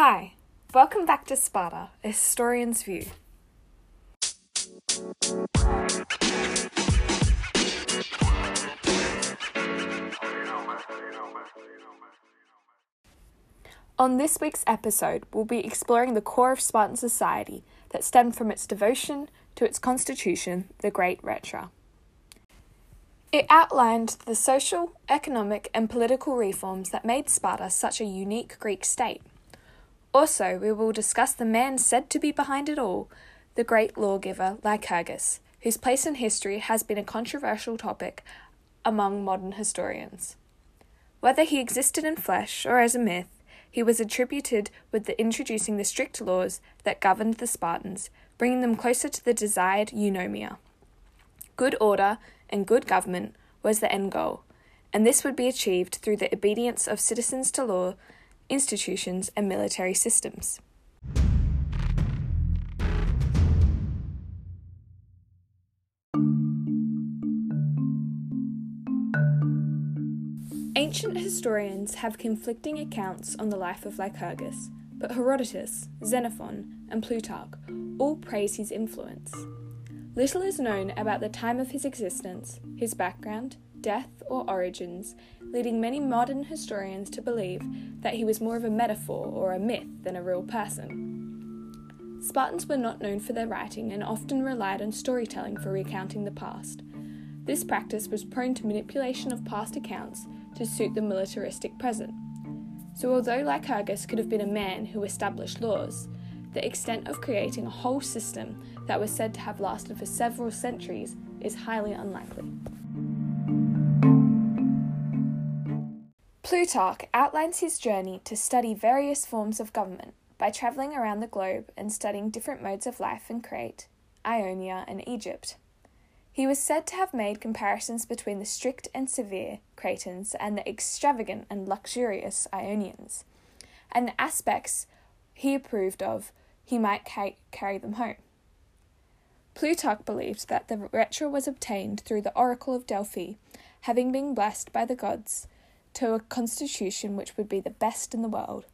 Hi, welcome back to Sparta, a historian's view. On this week's episode, we'll be exploring the core of Spartan society that stemmed from its devotion to its constitution, the Great Rhetra. It outlined the social, economic, and political reforms that made Sparta such a unique Greek state. Also, we will discuss the man said to be behind it all, the great lawgiver Lycurgus, whose place in history has been a controversial topic among modern historians. Whether he existed in flesh or as a myth, he was attributed with the introducing the strict laws that governed the Spartans, bringing them closer to the desired eunomia. Good order and good government was the end goal, and this would be achieved through the obedience of citizens to law, institutions, and military systems. Ancient historians have conflicting accounts on the life of Lycurgus, but Herodotus, Xenophon, and Plutarch all praise his influence. Little is known about the time of his existence, his background, death, or origins, leading many modern historians to believe that he was more of a metaphor or a myth than a real person. Spartans were not known for their writing and often relied on storytelling for recounting the past. This practice was prone to manipulation of past accounts to suit the militaristic present. So, although Lycurgus could have been a man who established laws, the extent of creating a whole system that was said to have lasted for several centuries is highly unlikely. Plutarch outlines his journey to study various forms of government by travelling around the globe and studying different modes of life in Crete, Ionia, and Egypt. He was said to have made comparisons between the strict and severe Cretans and the extravagant and luxurious Ionians, and the aspects he approved of, he might ca- carry them home. Plutarch believed that the Rhetra was obtained through the oracle of Delphi, having been blessed by the gods to a constitution which would be the best in the world.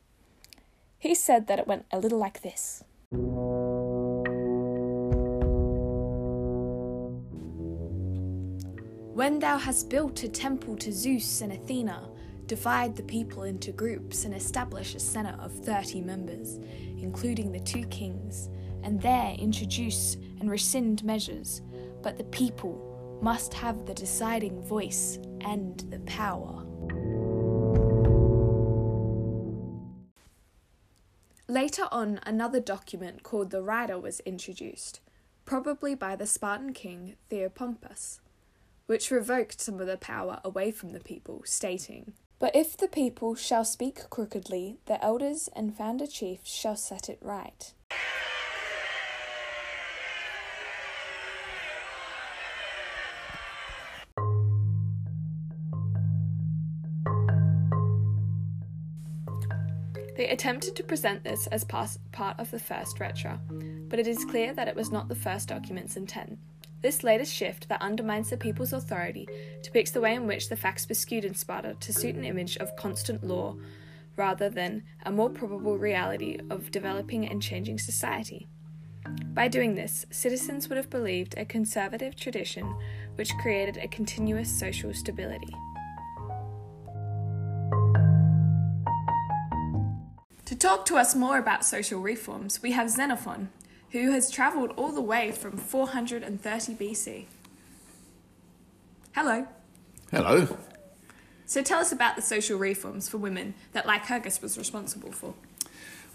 He said that it went a little like this. When thou hast built a temple to Zeus and Athena, divide the people into groups and establish a senate of thirty members, including the two kings, and there introduce and rescind measures, but the people must have the deciding voice and the power. Later on, another document called the Rider was introduced, probably by the Spartan king Theopompus, which revoked some of the power away from the people, stating, But if the people shall speak crookedly, the elders and founder chiefs shall set it right. They attempted to present this as part of the first Rhetra, but it is clear that it was not the first document's intent. This latest shift that undermines the people's authority depicts the way in which the facts were skewed in Sparta to suit an image of constant law rather than a more probable reality of developing and changing society. By doing this, citizens would have believed a conservative tradition which created a continuous social stability. Talk to us more about social reforms, we have Xenophon, who has travelled all the way from 430 BC. Hello. Hello. So tell us about the social reforms for women that Lycurgus was responsible for.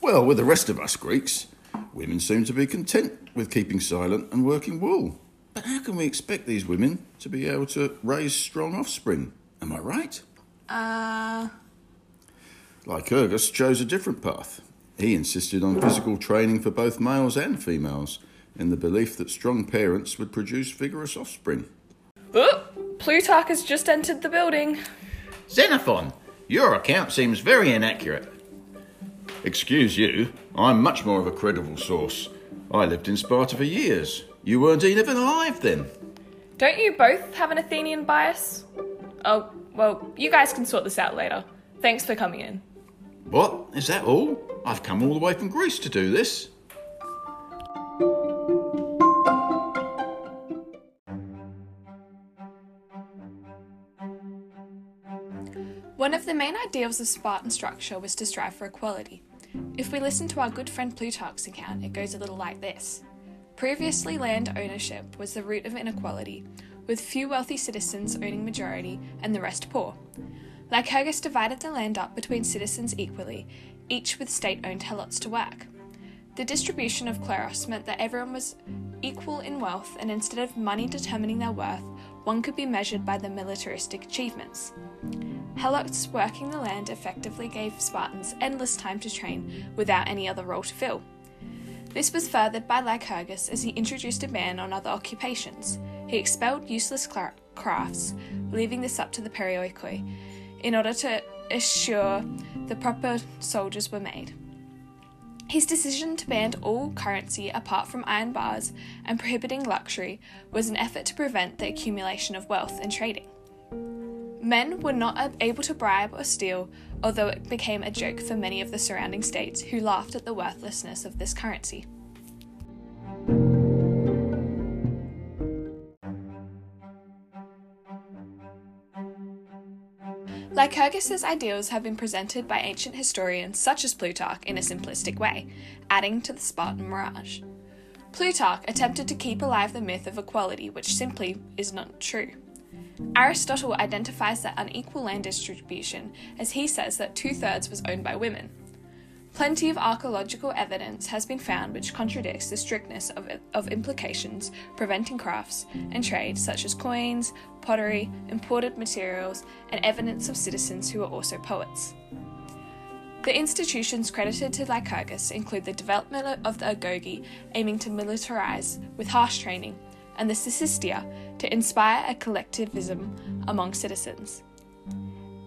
Well, with the rest of us Greeks, women seem to be content with keeping silent and working wool. But how can we expect these women to be able to raise strong offspring? Am I right? Uh, Lycurgus chose a different path. He insisted on physical training for both males and females, in the belief that strong parents would produce vigorous offspring. Oh, Plutarch has just entered the building. Xenophon, your account seems very inaccurate. Excuse you, I'm much more of a credible source. I lived in Sparta for years. You weren't even alive then. Don't you both have an Athenian bias? Oh, well, you guys can sort this out later. Thanks for coming in. What? Is that all? I've come all the way from Greece to do this. One of the main ideals of Spartan structure was to strive for equality. If we listen to our good friend Plutarch's account, it goes a little like this. Previously, land ownership was the root of inequality, with few wealthy citizens owning majority and the rest poor. Lycurgus divided the land up between citizens equally, each with state owned helots to work. The distribution of kleros meant that everyone was equal in wealth, and instead of money determining their worth, one could be measured by their militaristic achievements. Helots working the land effectively gave Spartans endless time to train without any other role to fill. This was furthered by Lycurgus as he introduced a ban on other occupations. He expelled useless crafts, leaving this up to the perioikoi, in order to assure the proper soldiers were made. His decision to ban all currency apart from iron bars and prohibiting luxury was an effort to prevent the accumulation of wealth in trading. Men were not able to bribe or steal, although it became a joke for many of the surrounding states who laughed at the worthlessness of this currency. Lycurgus's ideals have been presented by ancient historians such as Plutarch in a simplistic way, adding to the Spartan mirage. Plutarch attempted to keep alive the myth of equality, which simply is not true. Aristotle identifies that unequal land distribution as he says that two thirds was owned by women, Plenty of archaeological evidence has been found which contradicts the strictness of, of implications preventing crafts and trade such as coins, pottery, imported materials, and evidence of citizens who were also poets. The institutions credited to Lycurgus include the development of the agoge, aiming to militarize with harsh training, and the Syssitia, to inspire a collectivism among citizens.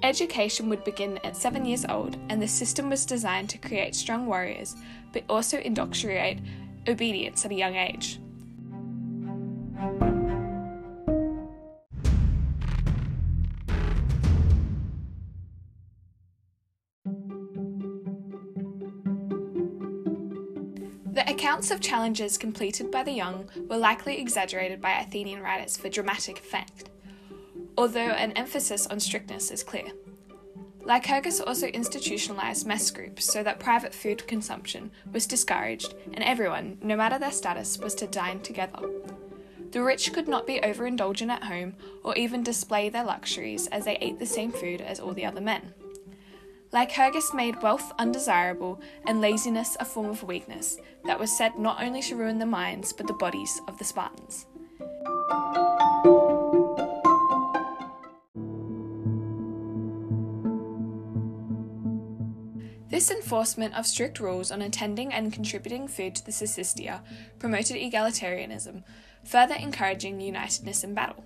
Education would begin at seven years old, and the system was designed to create strong warriors, but also indoctrinate obedience at a young age. The accounts of challenges completed by the young were likely exaggerated by Athenian writers for dramatic effect although an emphasis on strictness is clear. Lycurgus also institutionalized mess groups so that private food consumption was discouraged and everyone, no matter their status, was to dine together. The rich could not be overindulgent at home or even display their luxuries as they ate the same food as all the other men. Lycurgus made wealth undesirable and laziness a form of weakness that was said not only to ruin the minds but the bodies of the Spartans. This enforcement of strict rules on attending and contributing food to the Syssitia promoted egalitarianism, further encouraging unitedness in battle.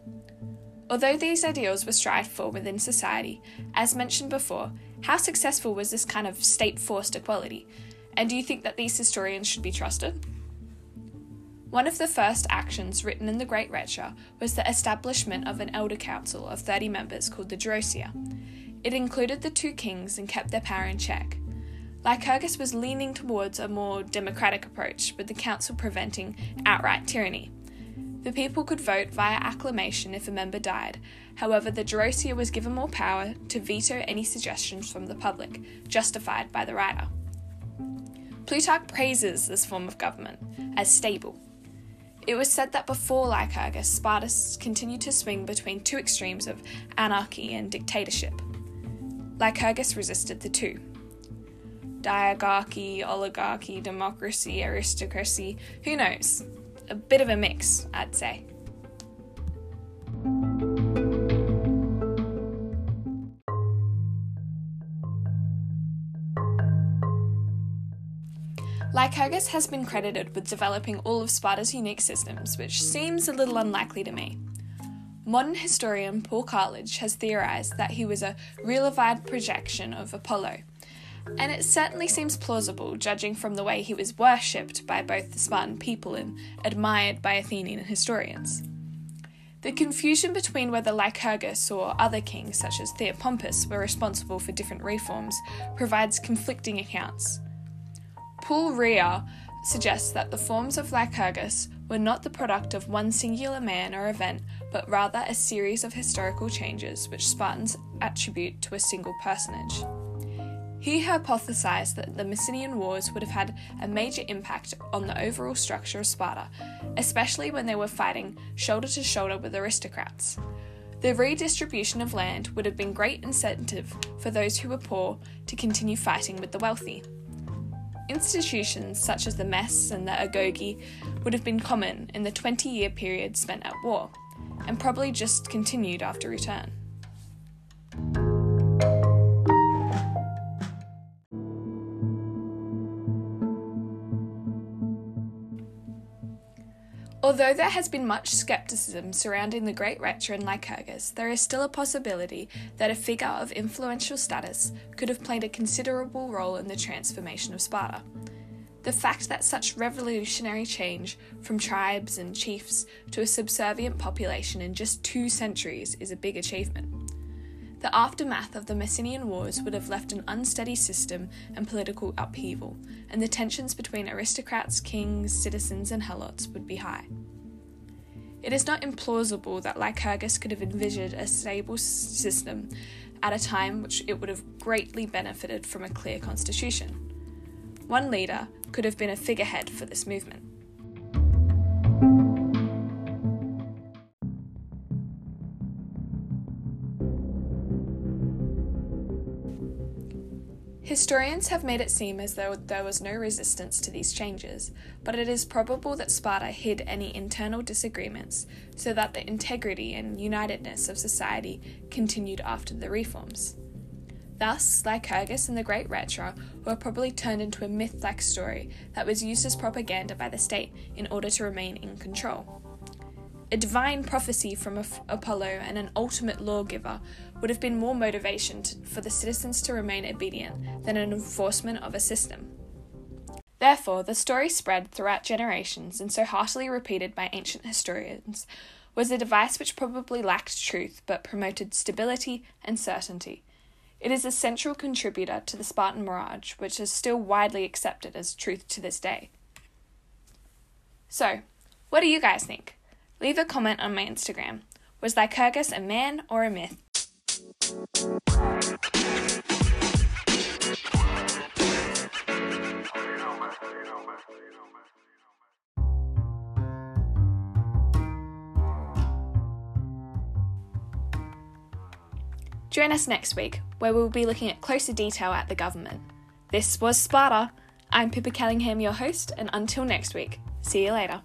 Although these ideals were strived for within society, as mentioned before, how successful was this kind of state forced equality? And do you think that these historians should be trusted? One of the first actions written in the Great Rhetra was the establishment of an elder council of 30 members called the Gerousia. It included the two kings and kept their power in check. Lycurgus was leaning towards a more democratic approach, with the council preventing outright tyranny. The people could vote via acclamation if a member died. However, the Gerousia was given more power to veto any suggestions from the public, justified by the Rider. Plutarch praises this form of government as stable. It was said that before Lycurgus, Sparta continued to swing between two extremes of anarchy and dictatorship. Lycurgus resisted the two diagarchy, oligarchy, democracy, aristocracy, who knows? A bit of a mix, I'd say. Lycurgus has been credited with developing all of Sparta's unique systems, which seems a little unlikely to me. Modern historian Paul Cartledge has theorized that he was a realified projection of Apollo, and it certainly seems plausible, judging from the way he was worshipped by both the Spartan people and admired by Athenian historians. The confusion between whether Lycurgus or other kings, such as Theopompus, were responsible for different reforms provides conflicting accounts. Paul Rahe suggests that the forms of Lycurgus were not the product of one singular man or event, but rather a series of historical changes which Spartans attribute to a single personage. He hypothesized that the Messenian Wars would have had a major impact on the overall structure of Sparta, especially when they were fighting shoulder to shoulder with aristocrats. The redistribution of land would have been a great incentive for those who were poor to continue fighting with the wealthy. Institutions such as the mess and the agoge would have been common in the 20 year period spent at war, and probably just continued after return. Although there has been much skepticism surrounding the great Rhetra and Lycurgus, there is still a possibility that a figure of influential status could have played a considerable role in the transformation of Sparta. The fact that such revolutionary change from tribes and chiefs to a subservient population in just two centuries is a big achievement. The aftermath of the Messenian Wars would have left an unsteady system and political upheaval, and the tensions between aristocrats, kings, citizens, and helots would be high. It is not implausible that Lycurgus could have envisioned a stable system at a time which it would have greatly benefited from a clear constitution. One leader could have been a figurehead for this movement. Historians have made it seem as though there was no resistance to these changes, but it is probable that Sparta hid any internal disagreements so that the integrity and unitedness of society continued after the reforms. Thus, Lycurgus and the Great Rhetra were probably turned into a myth like story that was used as propaganda by the state in order to remain in control. A divine prophecy from Apollo and an ultimate lawgiver would have been more motivation to, for the citizens to remain obedient than an enforcement of a system. Therefore, the story spread throughout generations and so heartily repeated by ancient historians was a device which probably lacked truth but promoted stability and certainty. It is a central contributor to the Spartan mirage, which is still widely accepted as truth to this day. So, what do you guys think? Leave a comment on my Instagram. Was Lycurgus a man or a myth? Join us next week, where we'll be looking at closer detail at the government. This was Sparta. I'm Pippa Kellingham, your host, and until next week, see you later.